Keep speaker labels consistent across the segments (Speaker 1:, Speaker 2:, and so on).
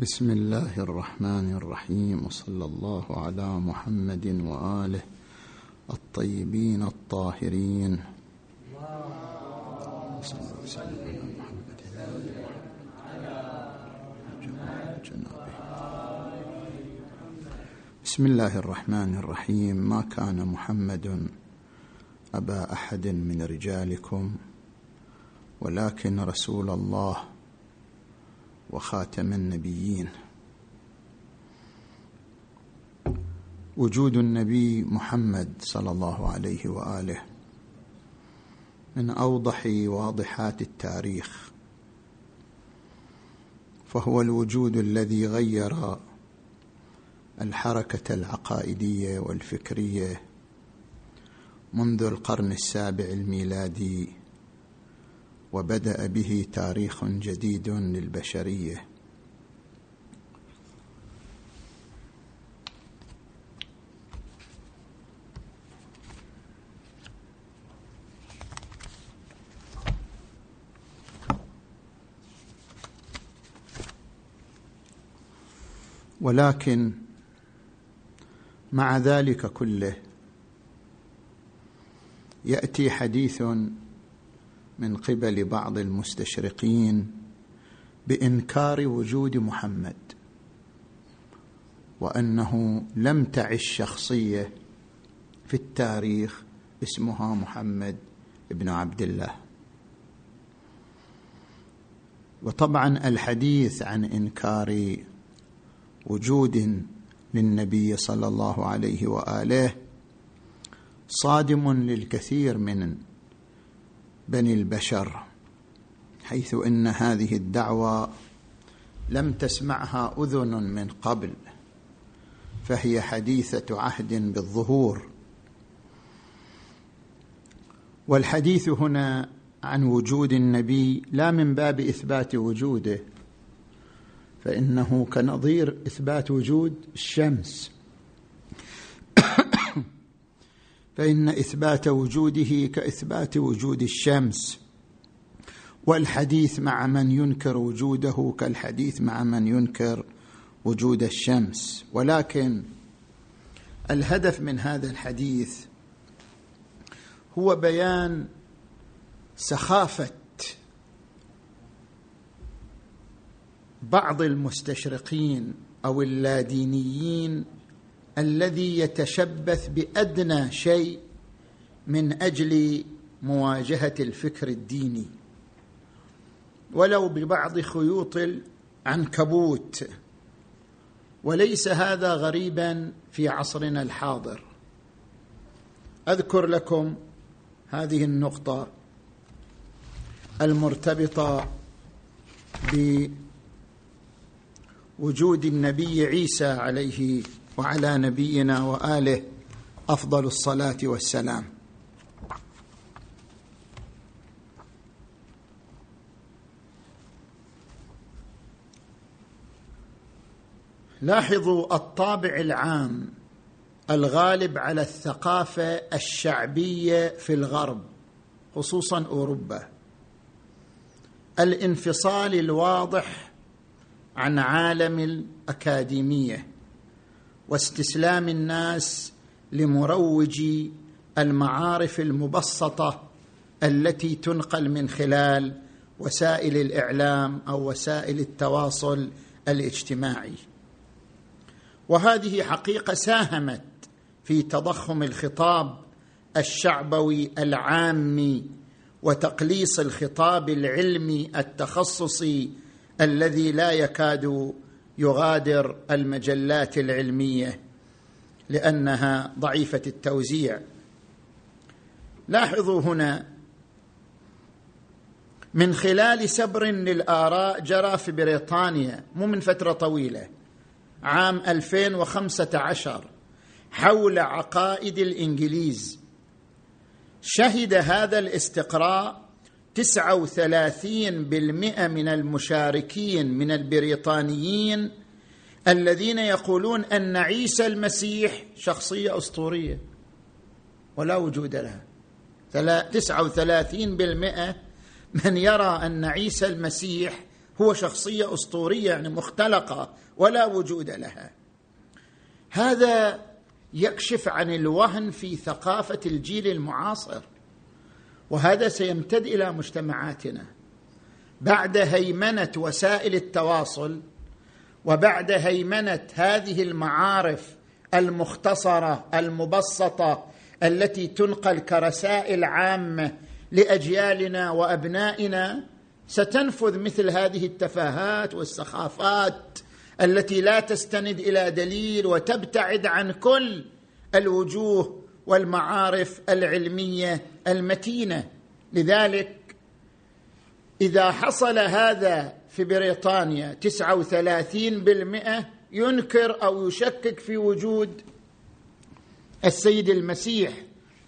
Speaker 1: بسم الله الرحمن الرحيم وصلى الله على محمد وآله الطيبين الطاهرين. بسم الله الرحمن الرحيم. ما كان محمد أبا أحد من رجالكم ولكن رسول الله وخاتم النبيين. وجود النبي محمد صلى الله عليه وآله من أوضح واضحات التاريخ فهو الوجود الذي غير الحركة العقائدية والفكرية منذ القرن السابع الميلادي وبدأ به تاريخ جديد للبشرية. ولكن مع ذلك كله يأتي حديث من قبل بعض المستشرقين بإنكار وجود محمد وأنه لم تعش شخصية في التاريخ اسمها محمد بن عبد الله. وطبعا الحديث عن إنكار وجود للنبي صلى الله عليه وآله صادم للكثير من بني البشر حيث إن هذه الدعوة لم تسمعها أذن من قبل فهي حديثة عهد بالظهور. والحديث هنا عن وجود النبي لا من باب إثبات وجوده فإنه كنظير إثبات وجود الشمس. فإن إثبات وجوده كإثبات وجود الشمس والحديث مع من ينكر وجوده كالحديث مع من ينكر وجود الشمس. ولكن الهدف من هذا الحديث هو بيان سخافة بعض المستشرقين أو اللادينيين الذي يتشبث بأدنى شيء من أجل مواجهة الفكر الديني. ولو ببعض خيوط العنكبوت. وليس هذا غريبا في عصرنا الحاضر. أذكر لكم هذه النقطة المرتبطة بوجود النبي عيسى عليه وعلى نبينا وآله أفضل الصلاة والسلام. لاحظوا الطابع العام الغالب على الثقافة الشعبية في الغرب خصوصا أوروبا. الانفصال الواضح عن عالم الأكاديمية. واستسلام الناس لمروجي المعارف المبسطة التي تنقل من خلال وسائل الإعلام أو وسائل التواصل الاجتماعي. وهذه حقيقة ساهمت في تضخم الخطاب الشعبوي العامي وتقليص الخطاب العلمي التخصصي الذي لا يكاد يغادر المجلات العلمية لأنها ضعيفة التوزيع. لاحظوا هنا من خلال سبر للآراء جرى في بريطانيا مو من فترة طويلة عام 2015 حول عقائد الإنجليز. شهد هذا الاستقراء تسعة وثلاثين بالمئة من المشاركين من البريطانيين الذين يقولون أن عيسى المسيح شخصية أسطورية ولا وجود لها. تسعة وثلاثين بالمئة من يرى أن عيسى المسيح هو شخصية أسطورية يعني مختلقة ولا وجود لها. هذا يكشف عن الوهن في ثقافة الجيل المعاصر. وهذا سيمتد إلى مجتمعاتنا. بعد هيمنة وسائل التواصل وبعد هيمنة هذه المعارف المختصرة المبسطة التي تنقل كرسائل عامة لأجيالنا وأبنائنا ستنفذ مثل هذه التفاهات والسخافات التي لا تستند إلى دليل وتبتعد عن كل الوجوه والمعارف العلمية المتينة. لذلك إذا حصل هذا في بريطانيا تسعة وثلاثين بالمئة ينكر أو يشكك في وجود السيد المسيح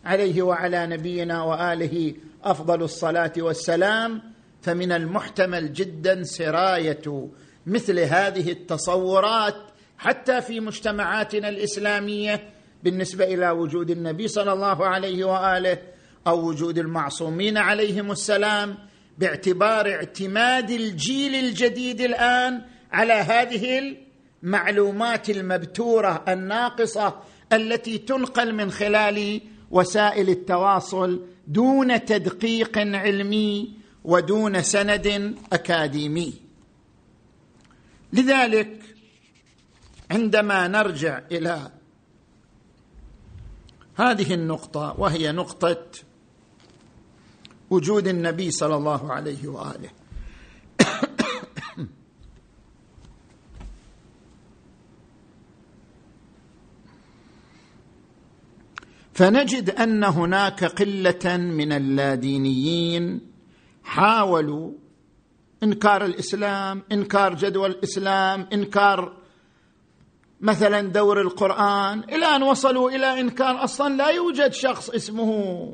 Speaker 1: عليه وعلى نبينا وآله أفضل الصلاة والسلام. فمن المحتمل جدا سراية مثل هذه التصورات حتى في مجتمعاتنا الإسلامية بالنسبة إلى وجود النبي صلى الله عليه وآله أو وجود المعصومين عليهم السلام باعتبار اعتماد الجيل الجديد الآن على هذه المعلومات المبتورة الناقصة التي تنقل من خلال وسائل التواصل دون تدقيق علمي ودون سند أكاديمي. لذلك عندما نرجع إلى هذه النقطة وهي نقطة وجود النبي صلى الله عليه وآله. فنجد أن هناك قلة من اللادينيين حاولوا إنكار الإسلام إنكار جدوى الإسلام إنكار مثلا دور القرآن إلى أن وصلوا إلى انكار أصلا لا يوجد شخص اسمه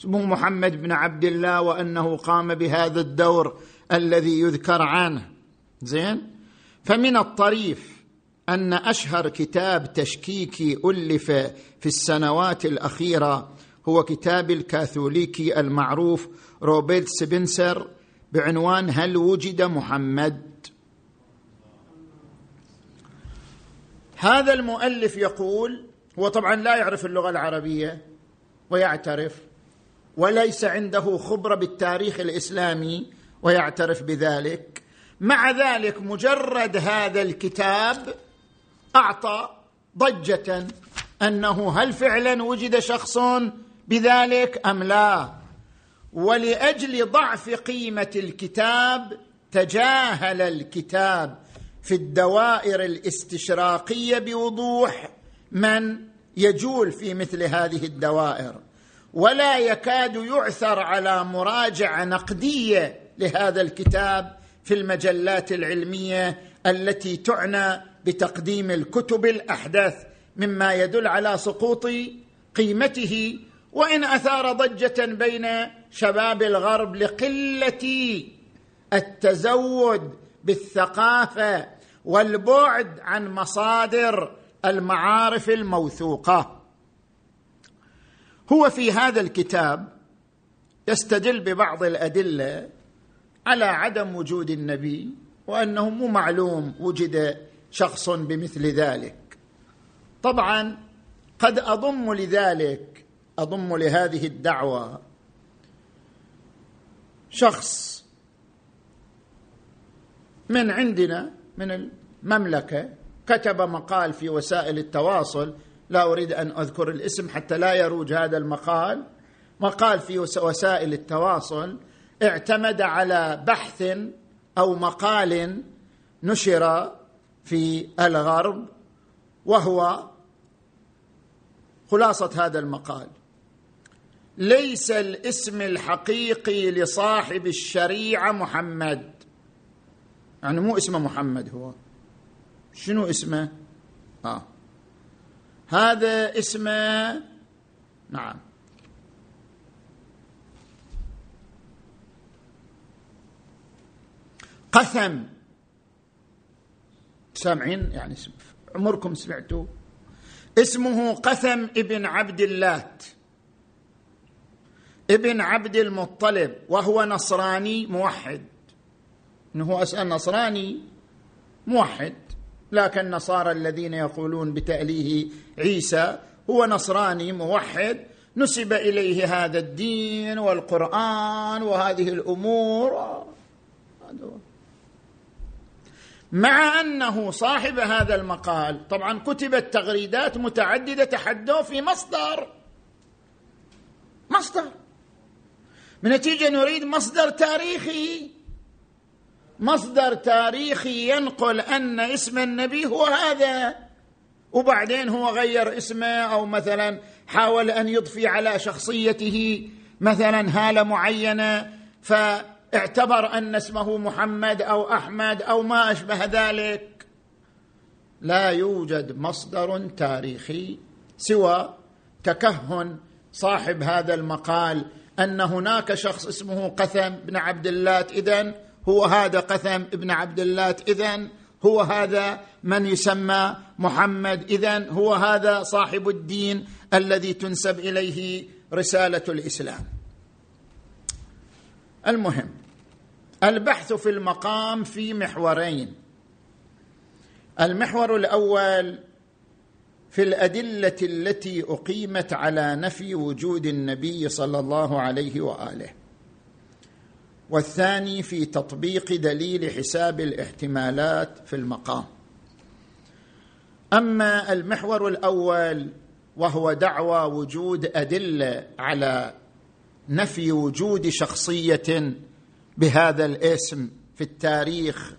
Speaker 1: اسمه محمد بن عبد الله وأنه قام بهذا الدور الذي يذكر عنه. زين؟ فمن الطريف أن أشهر كتاب تشكيكي ألف في السنوات الأخيرة هو كتاب الكاثوليكي المعروف روبرت سبنسر بعنوان هل وجد محمد؟ هذا المؤلف يقول هو طبعا لا يعرف اللغة العربية ويعترف وليس عنده خبرة بالتاريخ الإسلامي ويعترف بذلك. مع ذلك مجرد هذا الكتاب أعطى ضجة أنه هل فعلا وجد شخص بذلك أم لا؟ ولأجل ضعف قيمة الكتاب تجاهل الكتاب. في الدوائر الاستشراقية بوضوح من يجول في مثل هذه الدوائر. ولا يكاد يعثر على مراجعه نقدية لهذا الكتاب في المجلات العلمية التي تعنى بتقديم الكتب الأحدث مما يدل على سقوط قيمته. وإن أثار ضجة بين شباب الغرب لقلة التزود بالثقافة والبعد عن مصادر المعارف الموثوقة. هو في هذا الكتاب يستدل ببعض الأدلة على عدم وجود النبي وأنه مو معلوم وجد شخص بمثل ذلك. طبعا قد أضم لذلك أضم لهذه الدعوة شخص من عندنا من المملكة كتب مقال في وسائل التواصل لا أريد أن أذكر الاسم حتى لا يروج هذا المقال. مقال في وسائل التواصل اعتمد على بحث أو مقال نشر في الغرب وهو خلاصة هذا المقال. ليس الاسم الحقيقي لصاحب الشريعة محمد. يعني مو اسمه محمد هو. شنو اسمه؟ آه. هذا اسمه نعم. قثم سامعين؟ يعني عمركم سمعتوا؟ اسمه قثم ابن عبد اللات. ابن عبد المطلب وهو نصراني موحد. إنه أسأل نصراني موحد لكن النصارى الذين يقولون بتأليه عيسى هو نصراني موحد نسب إليه هذا الدين والقرآن وهذه الأمور. مع أنه صاحب هذا المقال طبعا كتبت تغريدات متعددة تحدوا في مصدر. مصدر. بنتيجة نريد مصدر تاريخي. مصدر تاريخي ينقل أن اسم النبي هو هذا. وبعدين هو غير اسمه أو مثلا حاول أن يضفي على شخصيته مثلا هالة معينة فاعتبر أن اسمه محمد أو أحمد أو ما أشبه ذلك. لا يوجد مصدر تاريخي سوى تكهن صاحب هذا المقال أن هناك شخص اسمه قثم بن عبد اللات. إذن هو هذا قثم بن عبد اللات إذن هو هذا من يسمى محمد إذن هو هذا صاحب الدين الذي تنسب إليه رسالة الإسلام. المهم البحث في المقام في محورين. المحور الأول في الأدلة التي أقيمت على نفي وجود النبي صلى الله عليه وآله. والثاني في تطبيق دليل حساب الاحتمالات في المقام. أما المحور الأول وهو دعوى وجود أدلة على نفي وجود شخصية بهذا الاسم في التاريخ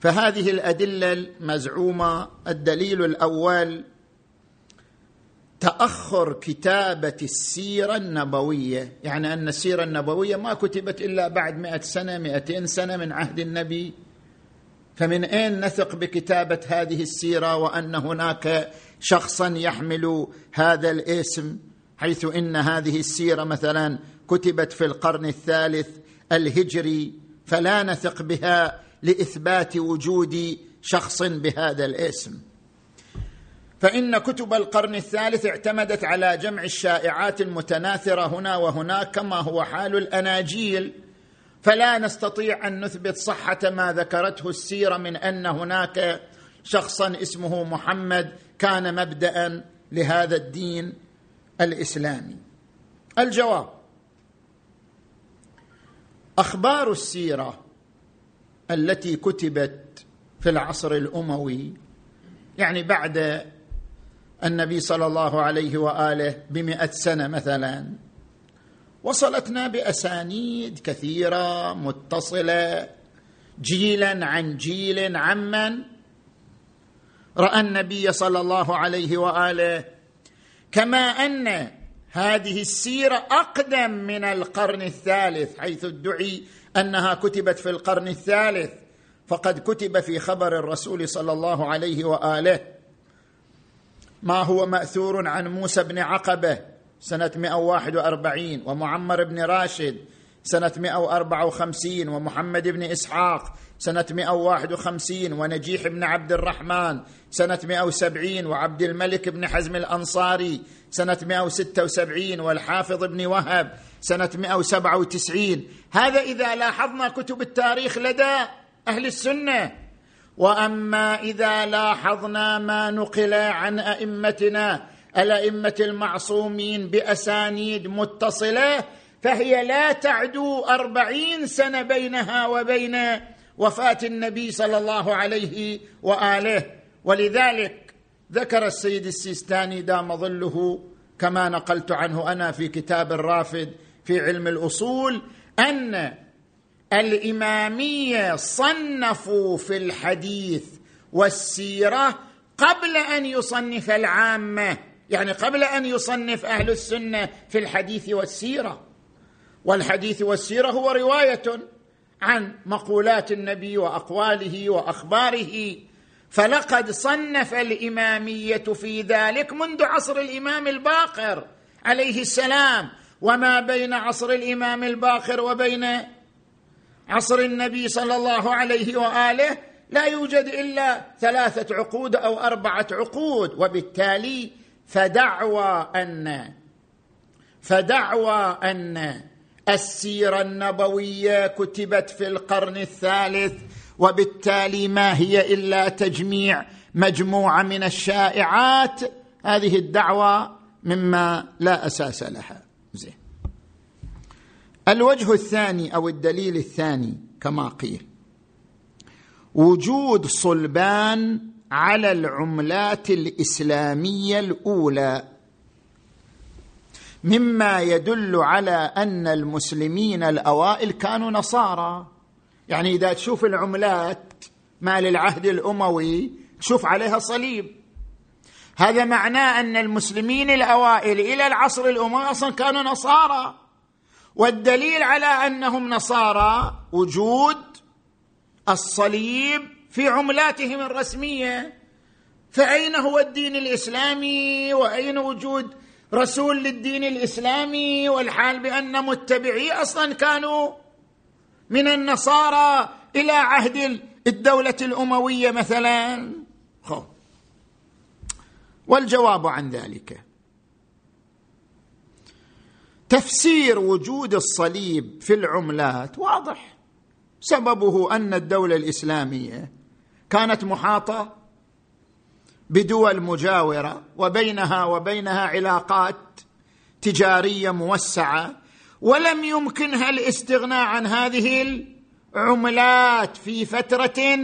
Speaker 1: فهذه الأدلة المزعومة الدليل الأول تأخر كتابة السيرة النبوية يعني أن السيرة النبوية ما كتبت إلا بعد مئة سنة مئتين سنة من عهد النبي. فمن أين نثق بكتابة هذه السيرة وأن هناك شخصا يحمل هذا الاسم حيث إن هذه السيرة مثلا كتبت في القرن الثالث الهجري فلا نثق بها لإثبات وجود شخص بهذا الاسم. فإن كتب القرن الثالث اعتمدت على جمع الشائعات المتناثرة هنا وهناك كما هو حال الأناجيل. فلا نستطيع أن نثبت صحة ما ذكرته السيرة من أن هناك شخصا اسمه محمد كان مبدا لهذا الدين الإسلامي. الجواب أخبار السيرة التي كتبت في العصر الأموي يعني بعد النبي صلى الله عليه وآله بمئة سنة مثلا. وصلتنا بأسانيد كثيرة متصلة جيلا عن جيل عمن رأى النبي صلى الله عليه وآله كما أن هذه السيرة أقدم من القرن الثالث حيث ادعي أنها كتبت في القرن الثالث. فقد كتب في خبر الرسول صلى الله عليه وآله ما هو مأثور عن موسى بن عقبة سنة 141 ومعمر بن راشد سنة 154 ومحمد بن إسحاق سنة 151 ونجيح بن عبد الرحمن سنة 170 وعبد الملك بن حزم الأنصاري سنة 176 والحافظ بن وهب سنة 197 هذا إذا لاحظنا كتب التاريخ لدى أهل السنة. وأما إذا لاحظنا ما نقل عن أئمتنا الأئمة المعصومين بأسانيد متصلة فهي لا تعدو أربعين سنة بينها وبين وفاة النبي صلى الله عليه وآله. ولذلك ذكر السيد السيستاني دام ظله كما نقلت عنه أنا في كتاب الرافد في علم الأصول أن الإمامية صنفوا في الحديث والسيرة قبل أن يصنف العامة يعني قبل أن يصنف أهل السنة في الحديث والسيرة. والحديث والسيرة هو رواية عن مقولات النبي وأقواله وأخباره. فلقد صنف الإمامية في ذلك منذ عصر الإمام الباقر عليه السلام. وما بين عصر الإمام الباقر وبين عصر النبي صلى الله عليه وآله لا يوجد إلا ثلاثة عقود أو أربعة عقود وبالتالي فدعوى أن فدعوى أن السيرة النبوية كتبت في القرن الثالث وبالتالي ما هي إلا تجميع مجموعة من الشائعات. هذه الدعوة مما لا أساس لها. الوجه الثاني أو الدليل الثاني كما قيل. وجود صلبان على العملات الإسلامية الأولى. مما يدل على أن المسلمين الأوائل كانوا نصارى. يعني إذا تشوف العملات مال العهد الأموي تشوف عليها صليب. هذا معناه أن المسلمين الأوائل إلى العصر الأموي أصلا كانوا نصارى. والدليل على أنهم نصارى وجود الصليب في عملاتهم الرسمية فأين هو الدين الإسلامي؟ وأين وجود رسول للدين الإسلامي؟ والحال بأن متبعي أصلا كانوا من النصارى إلى عهد الدولة الأموية مثلا. خو. والجواب عن ذلك. تفسير وجود الصليب في العملات واضح. سببه أن الدولة الإسلامية كانت محاطة بدول مجاورة وبينها وبينها علاقات تجارية موسعة ولم يمكنها الاستغناء عن هذه العملات في فترة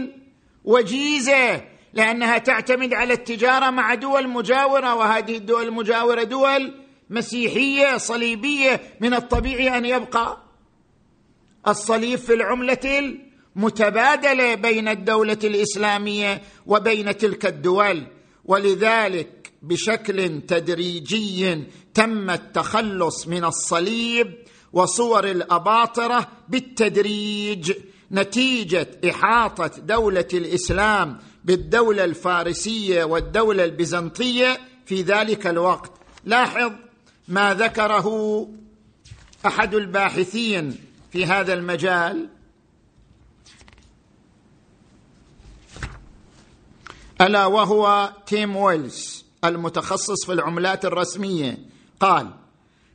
Speaker 1: وجيزة لأنها تعتمد على التجارة مع دول مجاورة وهذه الدول المجاورة دول مسيحية صليبية من الطبيعي أن يبقى. الصليب في العملة المتبادلة بين الدولة الإسلامية وبين تلك الدول ولذلك بشكل تدريجي تم التخلص من الصليب وصور الأباطرة بالتدريج نتيجة إحاطة دولة الإسلام بالدولة الفارسية والدولة البيزنطية في ذلك الوقت. لاحظ ما ذكره أحد الباحثين في هذا المجال. ألا وهو تيم ويلز المتخصص في العملات الرسمية. قال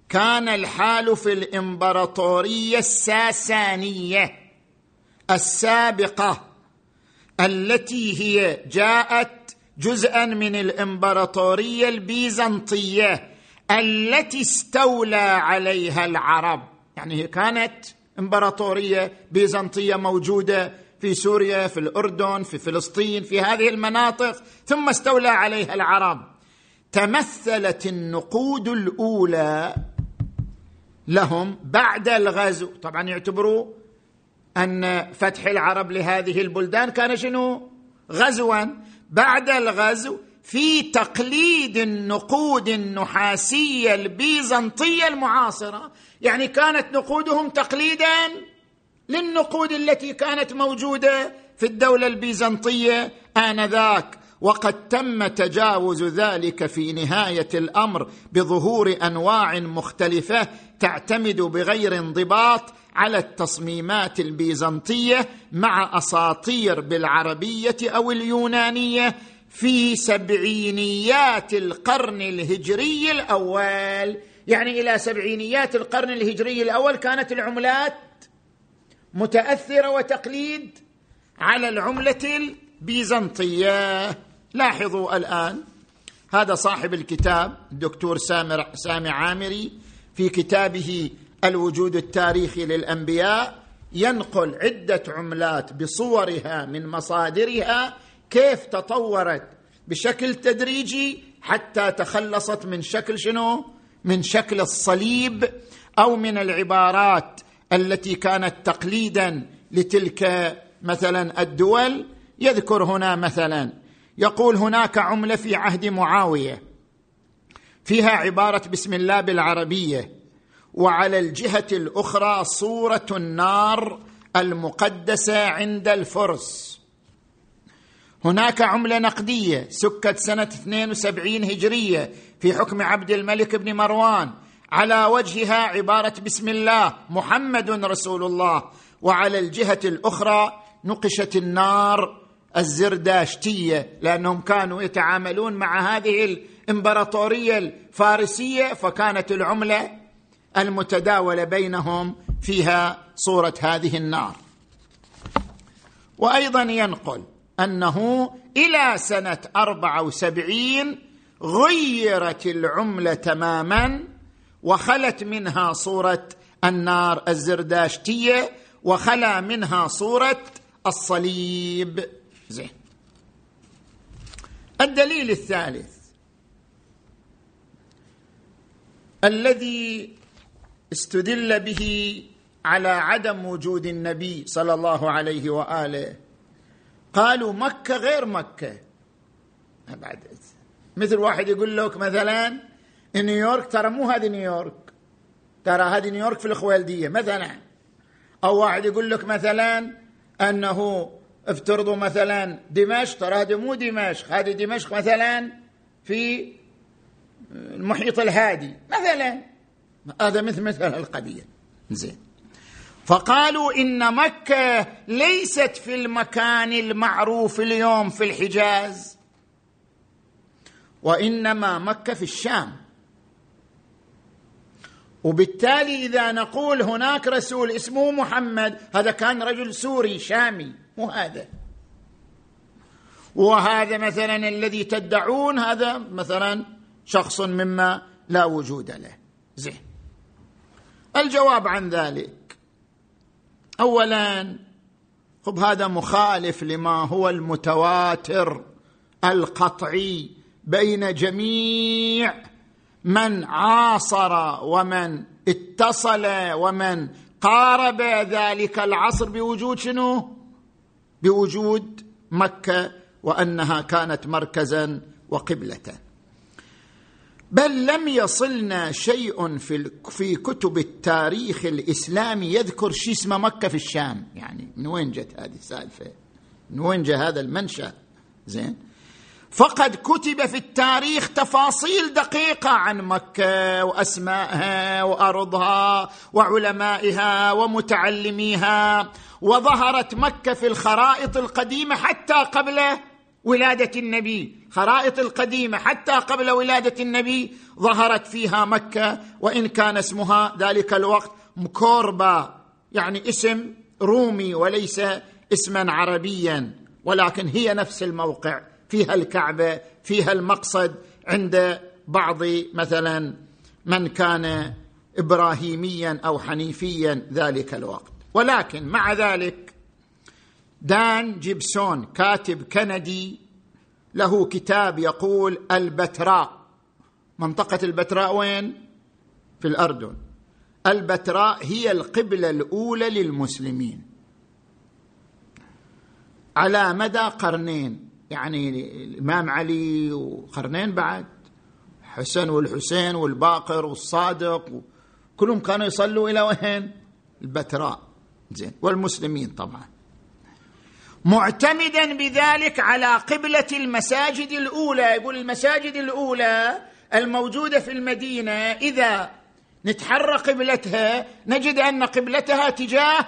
Speaker 1: كان الحال في الإمبراطورية الساسانية السابقة التي هي جاءت جزءا من الإمبراطورية البيزنطية. التي استولى عليها العرب. يعني هي كانت إمبراطورية بيزنطية موجودة في سوريا في الأردن في فلسطين في هذه المناطق ثم استولى عليها العرب. تمثلت النقود الأولى لهم بعد الغزو. طبعا يعتبروا أن فتح العرب لهذه البلدان كان شنو؟ غزوا. بعد الغزو في تقليد النقود النحاسية البيزنطية المعاصرة. يعني كانت نقودهم تقليدا للنقود التي كانت موجودة في الدولة البيزنطية آنذاك. وقد تم تجاوز ذلك في نهاية الأمر بظهور أنواع مختلفة تعتمد بغير انضباط على التصميمات البيزنطية مع أساطير بالعربية أو اليونانية في سبعينيات القرن الهجري الأول. يعني إلى سبعينيات القرن الهجري الأول كانت العملات متأثرة وتقليد على العملة البيزنطية. لاحظوا الآن هذا صاحب الكتاب الدكتور سامر سامي عامري في كتابه الوجود التاريخي للأنبياء ينقل عدة عملات بصورها من مصادرها كيف تطورت بشكل تدريجي حتى تخلصت من شكل شنو؟ من شكل الصليب أو من العبارات التي كانت تقليدا لتلك مثلا الدول يذكر هنا مثلا يقول هناك عملة في عهد معاوية فيها عبارة بسم الله بالعربية وعلى الجهة الأخرى صورة النار المقدسة عند الفرس هناك عملة نقدية سكت سنة 72 هجرية في حكم عبد الملك بن مروان. على وجهها عبارة بسم الله محمد رسول الله. وعلى الجهة الأخرى نقشت النار الزرداشتية لأنهم كانوا يتعاملون مع هذه الإمبراطورية الفارسية فكانت العملة المتداولة بينهم فيها صورة هذه النار. وأيضا ينقل أنه إلى سنة اربعه وسبعين غيرت العملة تماما وخلت منها صورة النار الزرداشتية وخلا منها صورة الصليب. زين. الدليل الثالث. الذي استدل به على عدم وجود النبي صلى الله عليه وآله قالوا مكة غير مكة. بعد. مثل واحد يقول لك مثلا نيويورك ترى مو هذه نيويورك. ترى هذه نيويورك في الخوالدية مثلا. أو واحد يقول لك مثلا أنه افترضوا مثلا دمشق ترى هذه مو دمشق هذه دمشق مثلا في المحيط الهادي. مثلا. هذا مثل مثل القضية. زين. فقالوا إن مكة ليست في المكان المعروف اليوم في الحجاز وإنما مكة في الشام. وبالتالي إذا نقول هناك رسول اسمه محمد هذا كان رجل سوري شامي مو هذا. وهذا مثلا الذي تدعون هذا مثلا شخص مما لا وجود له زين. الجواب عن ذلك اولا. خب هذا مخالف لما هو المتواتر القطعي بين جميع من عاصر ومن اتصل ومن قارب ذلك العصر بوجود شنو؟ بوجود مكة وأنها كانت مركزا وقبلة. بل لم يصلنا شيء في في كتب التاريخ الاسلامي يذكر شيء اسمه مكة في الشام يعني من وين جت هذه السالفة؟ من وين جاء هذا المنشأ؟ زين فقد كتب في التاريخ تفاصيل دقيقة عن مكة وأسمائها وأرضها وعلمائها ومتعلميها وظهرت مكة في الخرائط القديمة حتى قبل ولادة النبي خرائط القديمة حتى قبل ولادة النبي ظهرت فيها مكة وإن كان اسمها ذلك الوقت مكوربا يعني اسم رومي وليس اسما عربيا ولكن هي نفس الموقع فيها الكعبة فيها المقصد عند بعض مثلا من كان إبراهيميا أو حنيفيا ذلك الوقت. ولكن مع ذلك دان جيبسون كاتب كندي له كتاب يقول البتراء. منطقة البتراء وين؟ في الأردن. البتراء هي القبلة الأولى للمسلمين. على مدى قرنين. يعني الإمام علي وقرنين بعد. حسن والحسين والباقر والصادق. كلهم كانوا يصلوا إلى وين؟ البتراء. زين. والمسلمين طبعا. معتمدا بذلك على قبلة المساجد الأولى. يقول المساجد الأولى الموجودة في المدينة إذا نتحرى قبلتها نجد أن قبلتها تجاه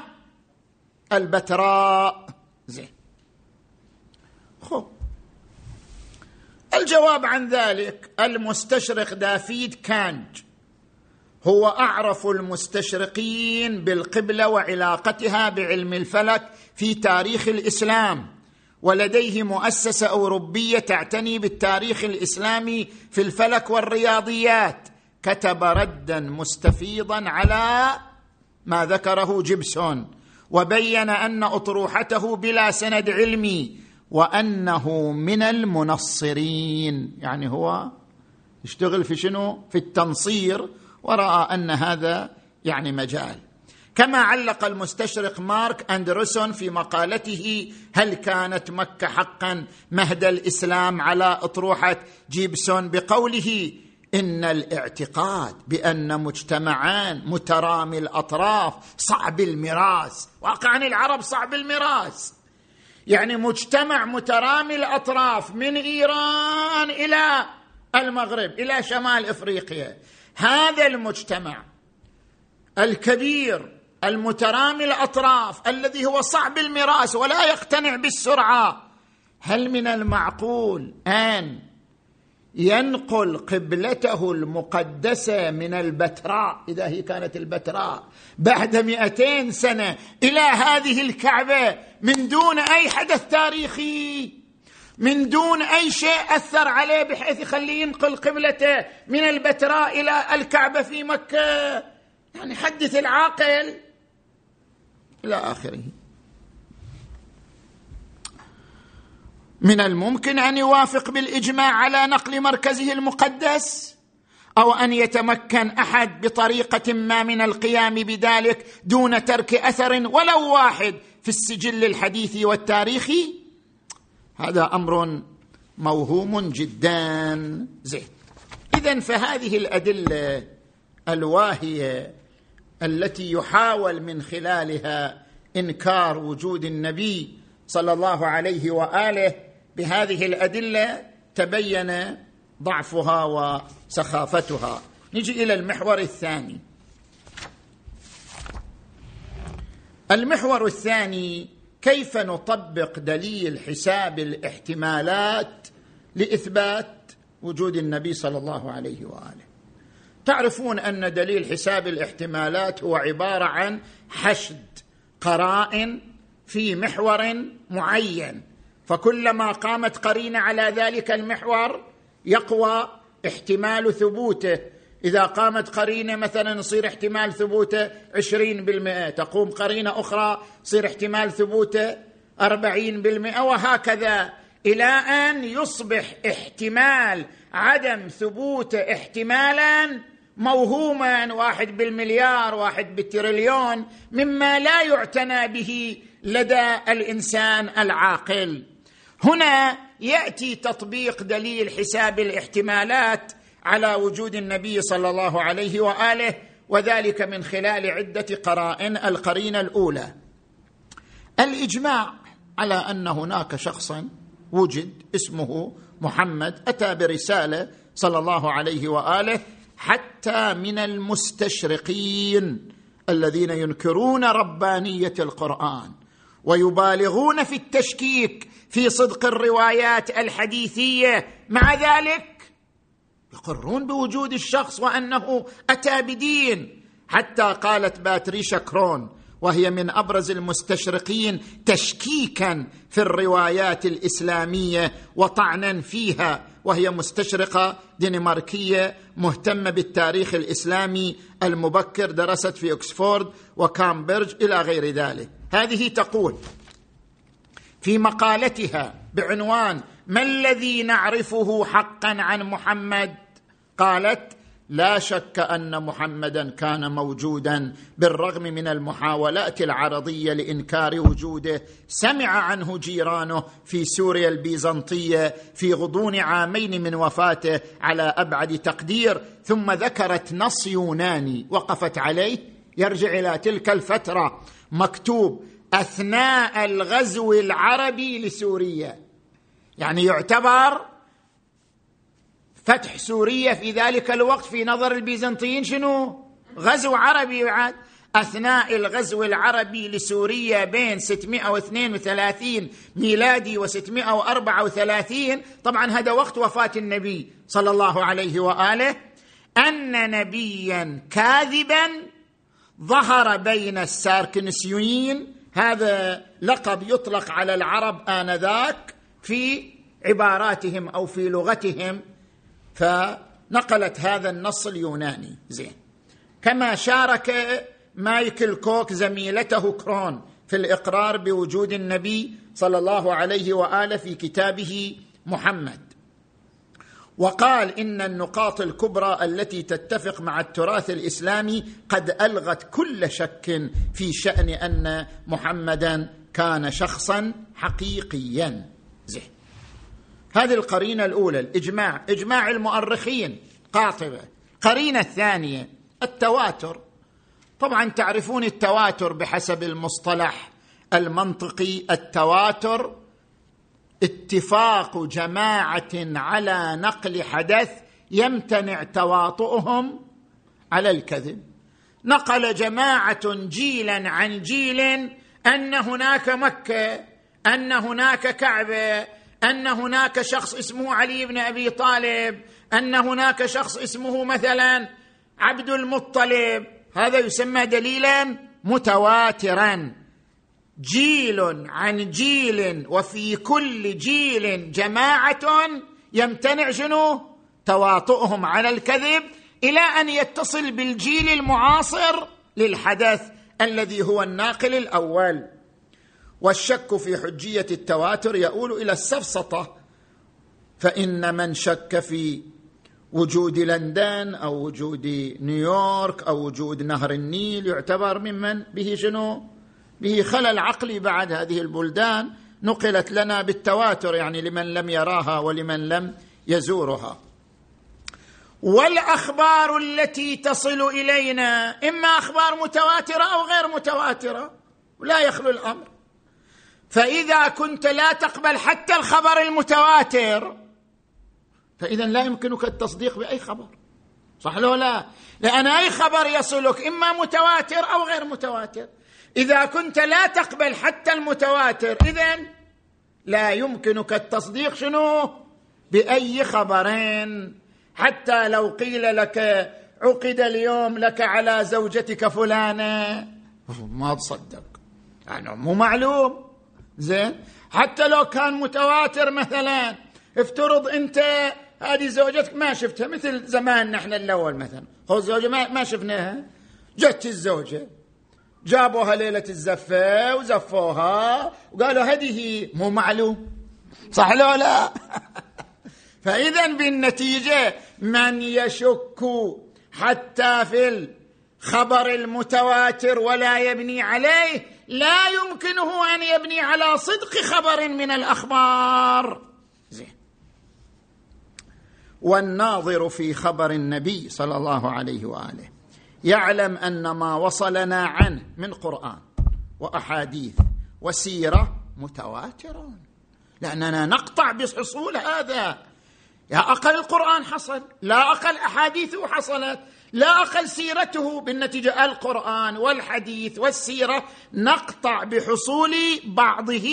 Speaker 1: البتراء. زين. خب الجواب عن ذلك المستشرق دافيد كانج. هو أعرف المستشرقين بالقبلة وعلاقتها بعلم الفلك في تاريخ الإسلام ولديه مؤسسة أوروبية تعتني بالتاريخ الإسلامي في الفلك والرياضيات. كتب ردا مستفيضا على ما ذكره جيبسون وبين أن أطروحته بلا سند علمي وأنه من المنصرين. يعني هو يشتغل في شنو؟ في التنصير ورأى أن هذا يعني مجال. كما علق المستشرق مارك أندرسون في مقالته هل كانت مكة حقا مهد الإسلام على أطروحة جيبسون بقوله إن الاعتقاد بأن مجتمعان مترامي الأطراف صعب المراس واقعا العرب صعب المراس يعني مجتمع مترامي الأطراف من إيران إلى المغرب إلى شمال إفريقيا. هذا المجتمع الكبير المترامي الأطراف الذي هو صعب المراس ولا يقتنع بالسرعة هل من المعقول أن ينقل قبلته المقدسة من البتراء إذا هي كانت البتراء بعد مئتين سنة إلى هذه الكعبة من دون أي حدث تاريخي؟ من دون أي شيء أثر عليه بحيث يخليه ينقل قبلته من البتراء إلى الكعبة في مكة. يعني حدث العاقل إلى آخره. من الممكن أن يوافق بالإجماع على نقل مركزه المقدس أو أن يتمكن أحد بطريقة ما من القيام بذلك دون ترك أثر ولو واحد في السجل الحديثي والتاريخي هذا أمر موهوم جدا. زين. اذا فهذه الأدلة الواهية التي يحاول من خلالها إنكار وجود النبي صلى الله عليه وآله بهذه الأدلة تبين ضعفها وسخافتها. نجي إلى المحور الثاني. المحور الثاني كيف نطبق دليل حساب الاحتمالات لإثبات وجود النبي صلى الله عليه وآله؟ تعرفون أن دليل حساب الاحتمالات هو عبارة عن حشد قرائن في محور معين فكلما قامت قرينة على ذلك المحور يقوى احتمال ثبوته. إذا قامت قرينة مثلا يصير احتمال ثبوته عشرين بالمئة تقوم قرينة أخرى يصير احتمال ثبوته أربعين بالمئة وهكذا. إلى أن يصبح احتمال عدم ثبوته احتمالا موهوما واحد بالمليار واحد بالتريليون مما لا يعتنى به لدى الإنسان العاقل. هنا يأتي تطبيق دليل حساب الاحتمالات على وجود النبي صلى الله عليه وآله وذلك من خلال عدة قرائن القرينة الأولى. الإجماع على أن هناك شخصا وجد اسمه محمد أتى برسالة صلى الله عليه وآله حتى من المستشرقين الذين ينكرون ربانية القرآن ويبالغون في التشكيك في صدق الروايات الحديثية. مع ذلك يقرون بوجود الشخص وأنه أتى بدين. حتى قالت باتريشا كرون وهي من أبرز المستشرقين تشكيكا في الروايات الإسلامية وطعنا فيها وهي مستشرقة دنماركية مهتمة بالتاريخ الإسلامي المبكر درست في اوكسفورد وكامبرج إلى غير ذلك. هذه تقول في مقالتها بعنوان ما الذي نعرفه حقا عن محمد؟ قالت لا شك أن محمدا كان موجودا بالرغم من المحاولات العرضية لإنكار وجوده سمع عنه جيرانه في سوريا البيزنطية في غضون عامين من وفاته على أبعد تقدير ثم ذكرت نص يوناني وقفت عليه. يرجع إلى تلك الفترة. مكتوب أثناء الغزو العربي لسوريا. يعني يعتبر فتح سوريا في ذلك الوقت في نظر البيزنطيين شنو؟ غزو عربي يعد أثناء الغزو العربي لسوريا بين 632 ميلادي و634 طبعا هذا وقت وفاة النبي صلى الله عليه وآله أن نبيا كاذبا ظهر بين الساركنسيين. هذا لقب يطلق على العرب آنذاك في عباراتهم أو في لغتهم. فنقلت هذا النص اليوناني. زين. كما شارك مايكل كوك زميلته كرون في الإقرار بوجود النبي صلى الله عليه وآله في كتابه محمد. وقال إن النقاط الكبرى التي تتفق مع التراث الإسلامي قد ألغت كل شك في شأن أن محمدا كان شخصا حقيقيا. زين. هذه القرينة الأولى الإجماع إجماع المؤرخين قاطبة. قرينة الثانية التواتر. طبعا تعرفون التواتر بحسب المصطلح المنطقي التواتر اتفاق جماعة على نقل حدث يمتنع تواطؤهم على الكذب. نقل جماعة جيلا عن جيل أن هناك مكة أن هناك كعبة أن هناك شخص اسمه علي بن أبي طالب أن هناك شخص اسمه مثلا عبد المطلب. هذا يسمى دليلا متواترا. جيل عن جيل وفي كل جيل جماعة يمتنع شنو؟ تواطؤهم على الكذب إلى أن يتصل بالجيل المعاصر للحدث الذي هو الناقل الأول. والشك في حجية التواتر يؤول إلى السفسطة فإن من شك في وجود لندن أو وجود نيويورك أو وجود نهر النيل يعتبر ممن؟ به شنو؟ به خلل عقلي بعد هذه البلدان نقلت لنا بالتواتر يعني لمن لم يراها ولمن لم يزورها. والأخبار التي تصل إلينا إما أخبار متواترة أو غير متواترة لا يخلو الأمر. فإذا كنت لا تقبل حتى الخبر المتواتر فإذا لا يمكنك التصديق بأي خبر. صح لو لا؟ لأن أي خبر يصلك إما متواتر أو غير متواتر. إذا كنت لا تقبل حتى المتواتر اذا لا يمكنك التصديق شنو؟ بأي خبرين. حتى لو قيل لك عقد اليوم لك على زوجتك فلانة ما تصدق. يعني مو معلوم. زين؟ حتى لو كان متواتر مثلا افترض أنت هذه زوجتك ما شفتها مثل زمان نحن الأول مثلا. هو الزوجه ما, ما شفناها. جت الزوجة جابوها ليلة الزفة وزفوها وقالوا هذه مو معلوم. صح لو لا؟ فاذا بالنتيجة من يشك حتى في الخبر المتواتر ولا يبني عليه لا يمكنه أن يبني على صدق خبر من الأخبار. زين. والناظر في خبر النبي صلى الله عليه وآله. يعلم أن ما وصلنا عنه من قرآن وأحاديث وسيرة متواتر لأننا نقطع بحصول هذا. يا أقل القرآن حصل لا أقل أحاديثه حصلت. لا أقل سيرته بالنتيجة. القرآن والحديث والسيرة نقطع بحصول بعضه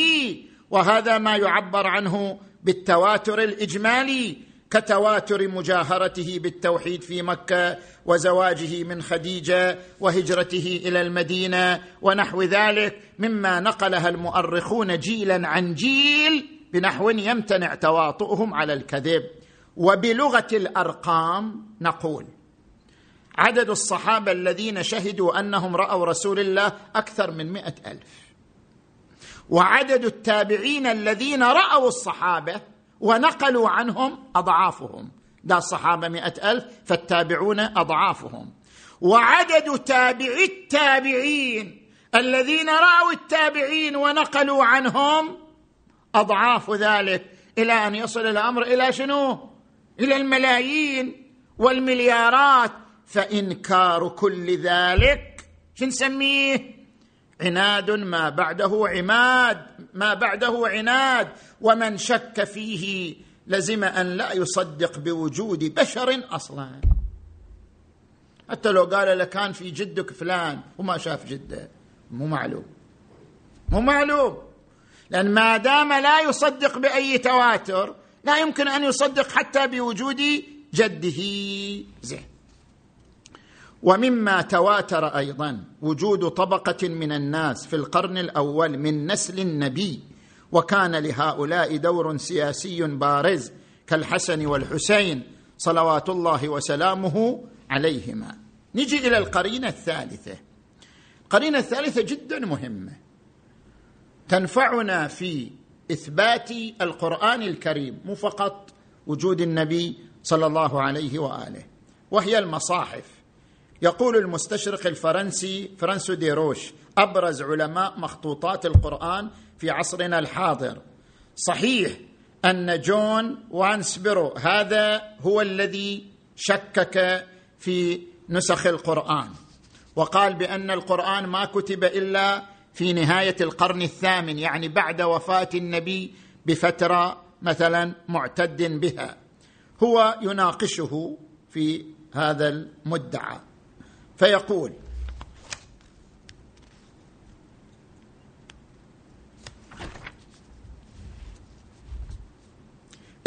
Speaker 1: وهذا ما يعبر عنه بالتواتر الإجمالي كتواتر مجاهرته بالتوحيد في مكة وزواجه من خديجة وهجرته إلى المدينة ونحو ذلك مما نقلها المؤرخون جيلا عن جيل بنحو يمتنع تواطؤهم على الكذب. وبلغة الأرقام نقول عدد الصحابة الذين شهدوا أنهم رأوا رسول الله أكثر من مئة ألف. وعدد التابعين الذين رأوا الصحابة ونقلوا عنهم أضعافهم. ده الصحابة مئة ألف فالتابعون أضعافهم. وعدد تابعي التابعين الذين رأوا التابعين ونقلوا عنهم أضعاف ذلك. إلى أن يصل الأمر إلى شنو؟ إلى الملايين والمليارات. فإنكار كل ذلك شو نسميه؟ عناد ما بعده عماد ما بعده عناد. ومن شك فيه لزم أن لا يصدق بوجود بشر أصلا. حتى لو قال لك كان في جدك فلان وما شاف جده. مو معلوم. مو معلوم. لأن ما دام لا يصدق بأي تواتر لا يمكن أن يصدق حتى بوجود جده. زين. ومما تواتر أيضا وجود طبقة من الناس في القرن الأول من نسل النبي وكان لهؤلاء دور سياسي بارز كالحسن والحسين صلوات الله وسلامه عليهما. نجي إلى القرينة الثالثة. القرينه الثالثة جدا مهمة. تنفعنا في إثبات القرآن الكريم مو فقط وجود النبي صلى الله عليه وآله وهي المصاحف. يقول المستشرق الفرنسي فرانسو ديروش أبرز علماء مخطوطات القرآن في عصرنا الحاضر. صحيح أن جون وانسبرو هذا هو الذي شكك في نسخ القرآن. وقال بأن القرآن ما كتب إلا في نهاية القرن الثامن يعني بعد وفاة النبي بفترة مثلا معتد بها. هو يناقشه في هذا المدعى. فيقول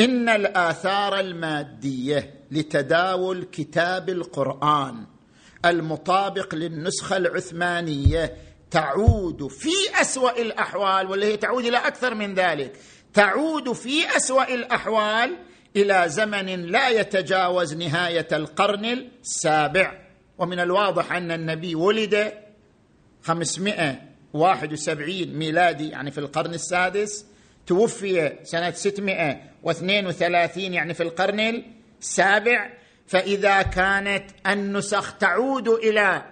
Speaker 1: إن الآثار المادية لتداول كتاب القرآن المطابق للنسخة العثمانية تعود في أسوأ الأحوال واللي هي تعود إلى أكثر من ذلك تعود في أسوأ الأحوال إلى زمن لا يتجاوز نهاية القرن السابع. ومن الواضح أن النبي ولد 571 ميلادي يعني في القرن السادس توفي سنة 632 يعني في القرن السابع. فإذا كانت النسخ تعود إلى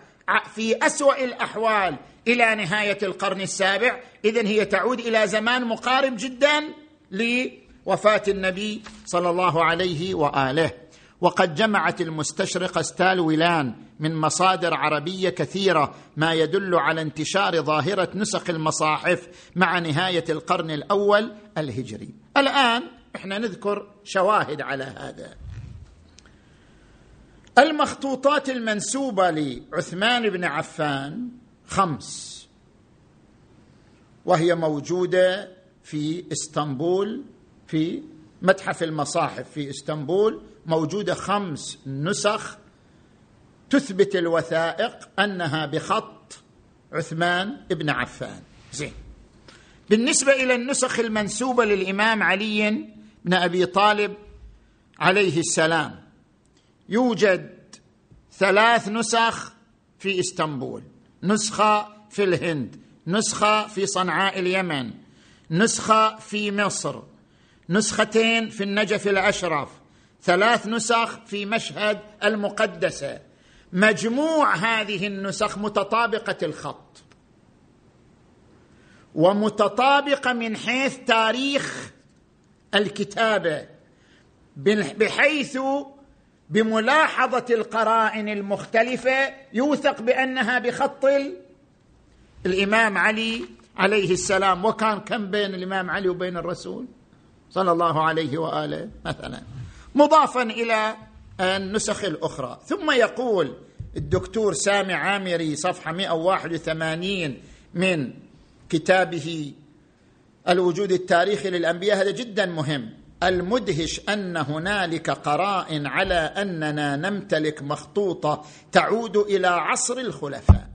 Speaker 1: في أسوأ الأحوال إلى نهاية القرن السابع اذا هي تعود إلى زمان مقارب جدا لوفاة النبي صلى الله عليه وآله. وقد جمعت المستشرقه ستال ويلان من مصادر عربية كثيرة ما يدل على انتشار ظاهرة نسخ المصاحف مع نهاية القرن الأول الهجري. الآن إحنا نذكر شواهد على هذا. المخطوطات المنسوبة لعثمان بن عفان خمس وهي موجودة في إسطنبول في متحف المصاحف في إسطنبول موجودة خمس نسخ تثبت الوثائق أنها بخط عثمان بن عفان. زين. بالنسبة إلى النسخ المنسوبة للإمام علي بن أبي طالب عليه السلام يوجد ثلاث نسخ في إسطنبول نسخة في الهند نسخة في صنعاء اليمن نسخة في مصر نسختين في النجف الأشرف ثلاث نسخ في مشهد المقدسة. مجموع هذه النسخ متطابقة الخط. ومتطابقة من حيث تاريخ الكتابة بحيث بملاحظة القرائن المختلفة يوثق بأنها بخط الإمام علي عليه السلام وكان كم بين الإمام علي وبين الرسول؟ صلى الله عليه وآله مثلا. مضافا إلى النسخ الأخرى. ثم يقول الدكتور سامي عامري صفحة 181 من كتابه الوجود التاريخي للأنبياء. هذا جدا مهم. المدهش أن هنالك قرائن على أننا نمتلك مخطوطة تعود إلى عصر الخلفاء.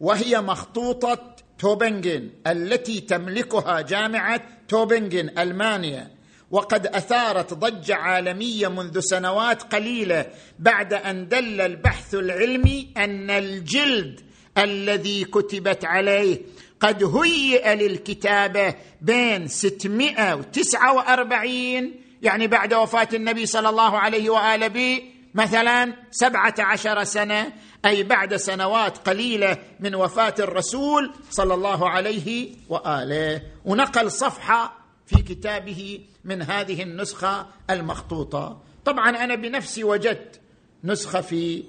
Speaker 1: وهي مخطوطة توبنجن التي تملكها جامعة توبنجن ألمانيا. وقد أثارت ضجة عالمية منذ سنوات قليلة بعد أن دل البحث العلمي أن الجلد الذي كتبت عليه قد هيئ للكتابة بين 649 يعني بعد وفاة النبي صلى الله عليه وآله به مثلا سبعة عشر سنة أي بعد سنوات قليلة من وفاة الرسول صلى الله عليه وآله. ونقل صفحة في كتابه من هذه النسخة المخطوطة. طبعا أنا بنفسي وجدت نسخة في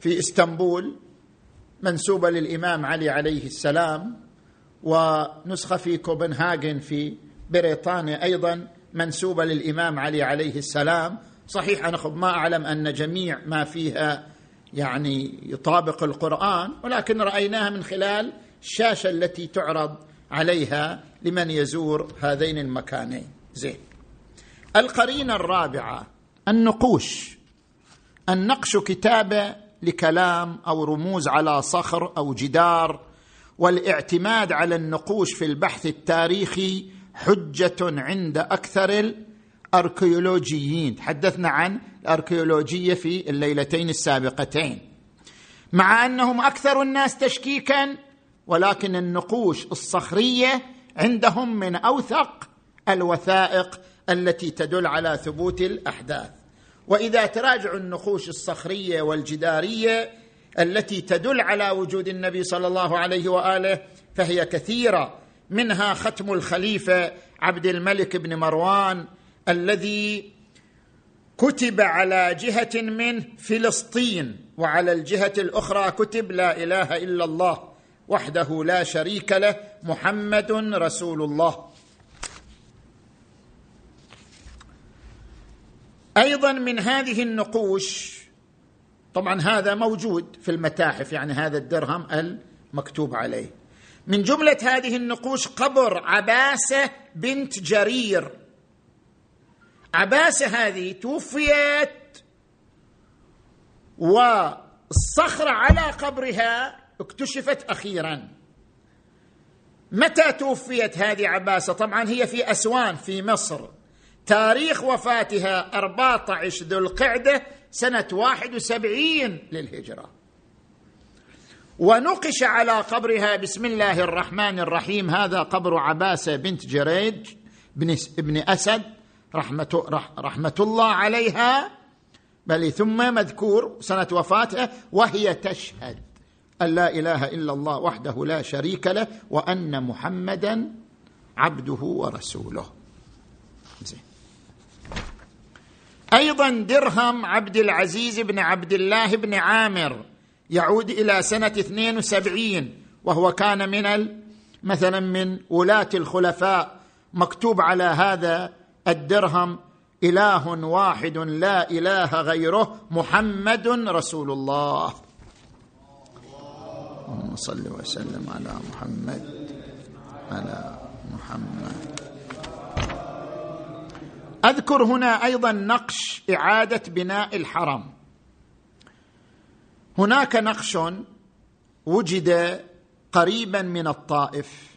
Speaker 1: في إسطنبول منسوبة للإمام علي عليه السلام ونسخة في كوبنهاجن في بريطانيا أيضا منسوبة للإمام علي عليه السلام. صحيح أنا ما أعلم أن جميع ما فيها يعني يطابق القرآن ولكن رأيناها من خلال الشاشة التي تعرض عليها لمن يزور هذين المكانين. زين. القرينة الرابعة النقوش. النقش كتابة لكلام أو رموز على صخر أو جدار والاعتماد على النقوش في البحث التاريخي حجة عند أكثر الأركيولوجيين. تحدثنا عن الأركيولوجية في الليلتين السابقتين. مع أنهم أكثر الناس تشكيكا ولكن النقوش الصخرية عندهم من أوثق الوثائق التي تدل على ثبوت الأحداث. وإذا تراجعوا النقوش الصخرية والجدارية التي تدل على وجود النبي صلى الله عليه وآله فهي كثيرة. منها ختم الخليفة عبد الملك بن مروان الذي كتب على جهة من فلسطين وعلى الجهة الأخرى كتب لا إله إلا الله. وحده لا شريك له محمد رسول الله. أيضا من هذه النقوش طبعا هذا موجود في المتاحف يعني هذا الدرهم المكتوب عليه. من جملة هذه النقوش قبر عباسة بنت جرير. عباسة هذه توفيت والصخره على قبرها اكتشفت أخيرا. متى توفيت هذه عباسة؟ طبعا هي في أسوان في مصر. تاريخ وفاتها 14 ذو القعدة سنة 71 للهجرة. ونقش على قبرها بسم الله الرحمن الرحيم. هذا قبر عباسة بنت جريج بن أسد رحمة, رحمة الله عليها. بل ثم مذكور سنة وفاتها وهي تشهد. أن لا إله إلا الله وحده لا شريك له وأن محمدا عبده ورسوله. أيضا درهم عبد العزيز بن عبد الله بن عامر يعود إلى سنة 72 وهو كان من مثلا من ولاة الخلفاء مكتوب على هذا الدرهم إله واحد لا إله غيره محمد رسول الله. اللهم صل وسلم على محمد على محمد. أذكر هنا أيضا نقش إعادة بناء الحرم. هناك نقش وجد قريبا من الطائف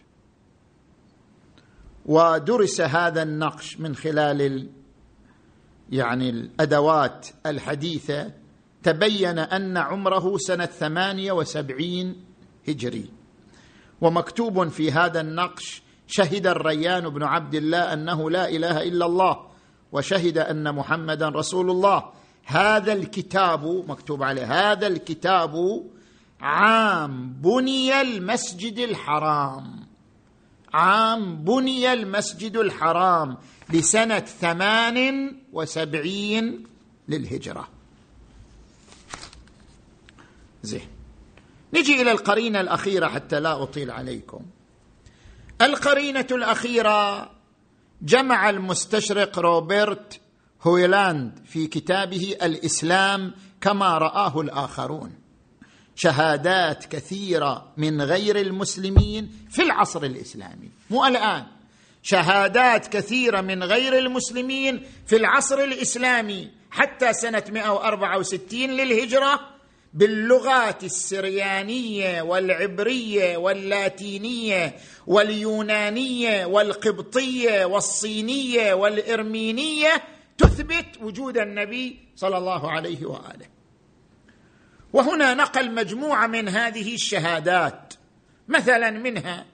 Speaker 1: ودرس هذا النقش من خلال ال يعني الأدوات الحديثة تبين أن عمره سنة ثمانية وسبعين هجري. ومكتوب في هذا النقش شهد الريان بن عبد الله أنه لا إله إلا الله وشهد أن محمدا رسول الله. هذا الكتاب مكتوب عليه هذا الكتاب عام بني المسجد الحرام. عام بني المسجد الحرام لسنة ثمان وسبعين للهجرة. زين. نجي إلى القرينة الأخيرة حتى لا أطيل عليكم. القرينة الأخيرة جمع المستشرق روبرت هويلاند في كتابه الإسلام كما رآه الآخرون. شهادات كثيرة من غير المسلمين في العصر الإسلامي. مو الآن. شهادات كثيرة من غير المسلمين في العصر الإسلامي حتى سنة 164 للهجرة باللغات السريانية والعبرية واللاتينية واليونانية والقبطية والصينية والإرمينية تثبت وجود النبي صلى الله عليه وآله. وهنا نقل مجموعة من هذه الشهادات. مثلا منها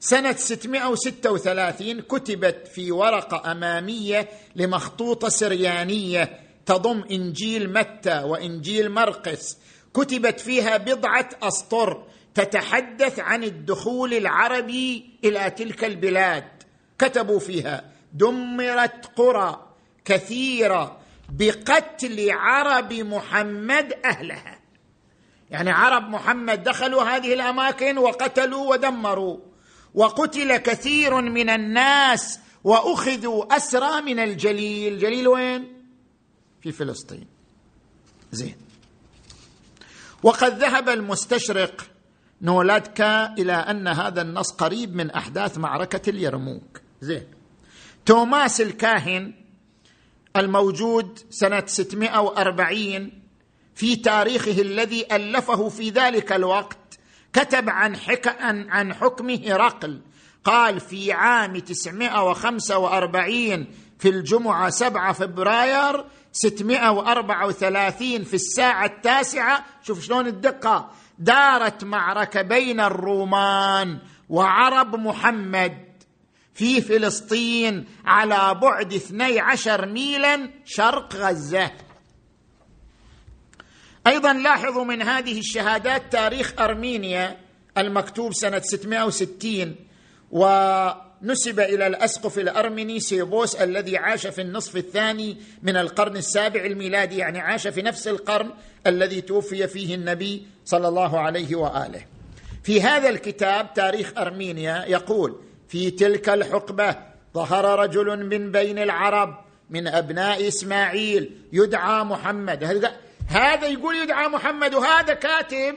Speaker 1: سنة 636 كتبت في ورقة أمامية لمخطوطة سريانية تضم إنجيل متى وإنجيل مرقس كتبت فيها بضعة أسطر تتحدث عن الدخول العربي إلى تلك البلاد. كتبوا فيها دمرت قرى كثيرة بقتل عرب محمد أهلها. يعني عرب محمد دخلوا هذه الأماكن وقتلوا ودمروا وقتل كثير من الناس وأخذوا أسرى من الجليل. الجليل وين؟ في فلسطين. زين. وقد ذهب المستشرق نولادكا إلى أن هذا النص قريب من أحداث معركة اليرموك. زين. توماس الكاهن الموجود سنة 640 في تاريخه الذي ألفه في ذلك الوقت كتب عن حك... عن حكم هرقل. قال في عام 945 في الجمعة 7 فبراير 634 في الساعة التاسعة. شوف شلون الدقة. دارت معركة بين الرومان وعرب محمد في فلسطين على بعد 12 ميلا شرق غزة. أيضا لاحظوا من هذه الشهادات تاريخ أرمينيا المكتوب سنة 660 ونسب إلى الأسقف الأرمني سيبوس الذي عاش في النصف الثاني من القرن السابع الميلادي يعني عاش في نفس القرن الذي توفي فيه النبي صلى الله عليه وآله. في هذا الكتاب تاريخ أرمينيا يقول: في تلك الحقبة ظهر رجل من بين العرب من أبناء إسماعيل يدعى محمد هذا يقول يدعى محمد وهذا كاتب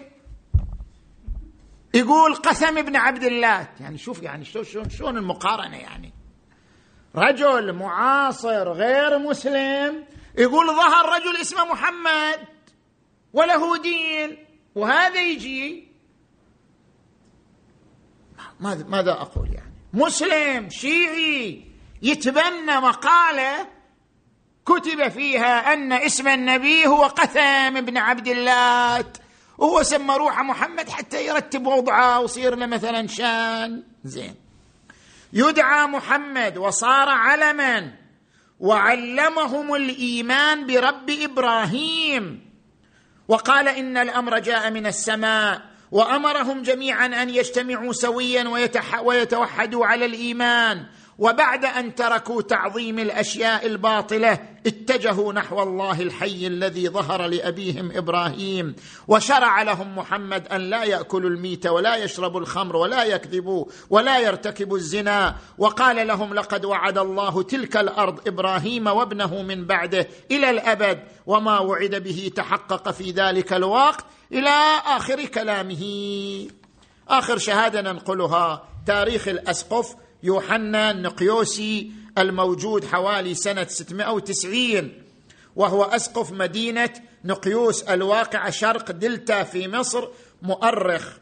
Speaker 1: يقول قسم ابن عبد الله. يعني شوف يعني شلون شلون المقارنة يعني. رجل معاصر غير مسلم يقول ظهر رجل اسمه محمد وله دين. وهذا يجي ماذا ماذا أقول يعني؟ مسلم شيعي يتبنى مقالة كتب فيها أن اسم النبي هو قثم بن عبد الله. وهو سمى روحه محمد حتى يرتب وضعه ويصير له مثلا شان. زين. يدعى محمد وصار علما وعلمهم الإيمان برب إبراهيم. وقال إن الأمر جاء من السماء وأمرهم جميعا أن يجتمعوا سويا ويتوحدوا على الإيمان. وبعد أن تركوا تعظيم الأشياء الباطلة اتجهوا نحو الله الحي الذي ظهر لأبيهم إبراهيم وشرع لهم محمد أن لا يأكلوا الميت ولا يشربوا الخمر ولا يكذبوا ولا يرتكبوا الزنا. وقال لهم لقد وعد الله تلك الأرض إبراهيم وابنه من بعده إلى الأبد وما وعد به تحقق في ذلك الوقت إلى آخر كلامه. آخر شهادة ننقلها تاريخ الأسقف يوحنا النقيوسي الموجود حوالي سنة 690 وهو أسقف مدينة نقيوس الواقعة شرق دلتا في مصر مؤرخ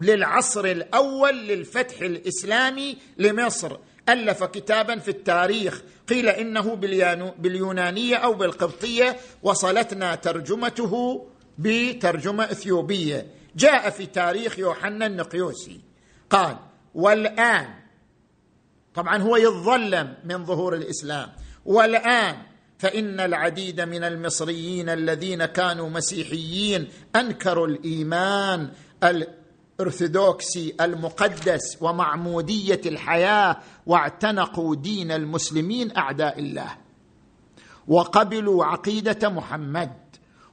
Speaker 1: للعصر الأول للفتح الإسلامي لمصر. ألف كتابا في التاريخ. قيل إنه باليونانية أو بالقبطية وصلتنا ترجمته بترجمة إثيوبية. جاء في تاريخ يوحنا النقيوسي. قال والآن طبعا هو يتظلم من ظهور الإسلام. والآن فإن العديد من المصريين الذين كانوا مسيحيين أنكروا الإيمان الأرثوذكسي المقدس ومعمودية الحياة واعتنقوا دين المسلمين أعداء الله. وقبلوا عقيدة محمد.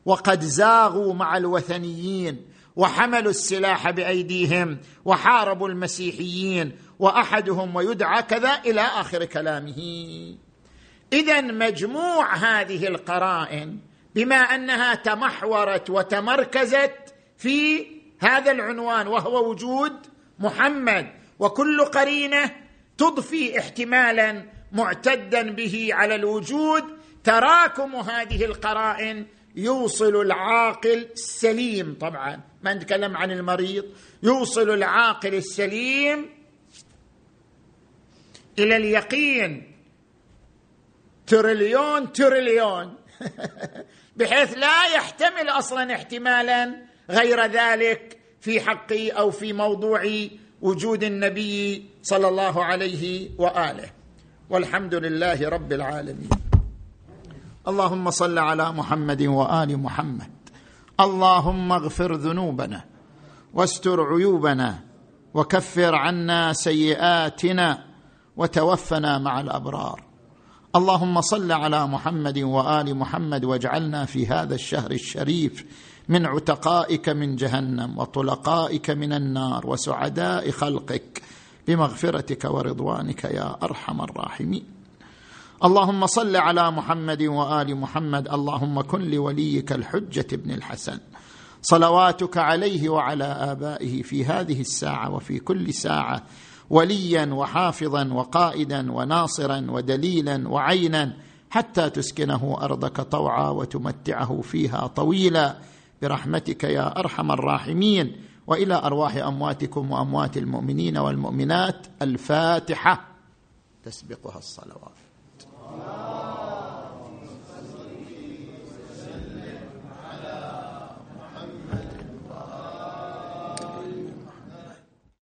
Speaker 1: وقد زاغوا مع الوثنيين. وحملوا السلاح بأيديهم وحاربوا المسيحيين وأحدهم ويدعى كذا إلى آخر كلامه. اذا مجموع هذه القرائن بما أنها تمحورت وتمركزت في هذا العنوان وهو وجود محمد وكل قرينة تضفي احتمالا معتدا به على الوجود تراكم هذه القرائن يوصل العاقل السليم طبعا ما نتكلم عن المريض يوصل العاقل السليم إلى اليقين. تريليون تريليون. بحيث لا يحتمل أصلا احتمالا غير ذلك في حقي أو في موضوع وجود النبي صلى الله عليه وآله. والحمد لله رب العالمين. اللهم صل على محمد وآل محمد. اللهم اغفر ذنوبنا واستر عيوبنا وكفر عنا سيئاتنا وتوفنا مع الأبرار. اللهم صل على محمد وآل محمد واجعلنا في هذا الشهر الشريف من عتقائك من جهنم وطلقائك من النار وسعداء خلقك بمغفرتك ورضوانك يا أرحم الراحمين. اللهم صل على محمد وآل محمد. اللهم كن لوليك الحجة بن الحسن. صلواتك عليه وعلى آبائه في هذه الساعة وفي كل ساعة وليا وحافظا وقائدا وناصرا ودليلا وعينا حتى تسكنه أرضك طوعا وتمتعه فيها طويلا. برحمتك يا أرحم الراحمين. وإلى أرواح أمواتكم وأموات المؤمنين والمؤمنات الفاتحة. تسبقها الصلوات. ああ。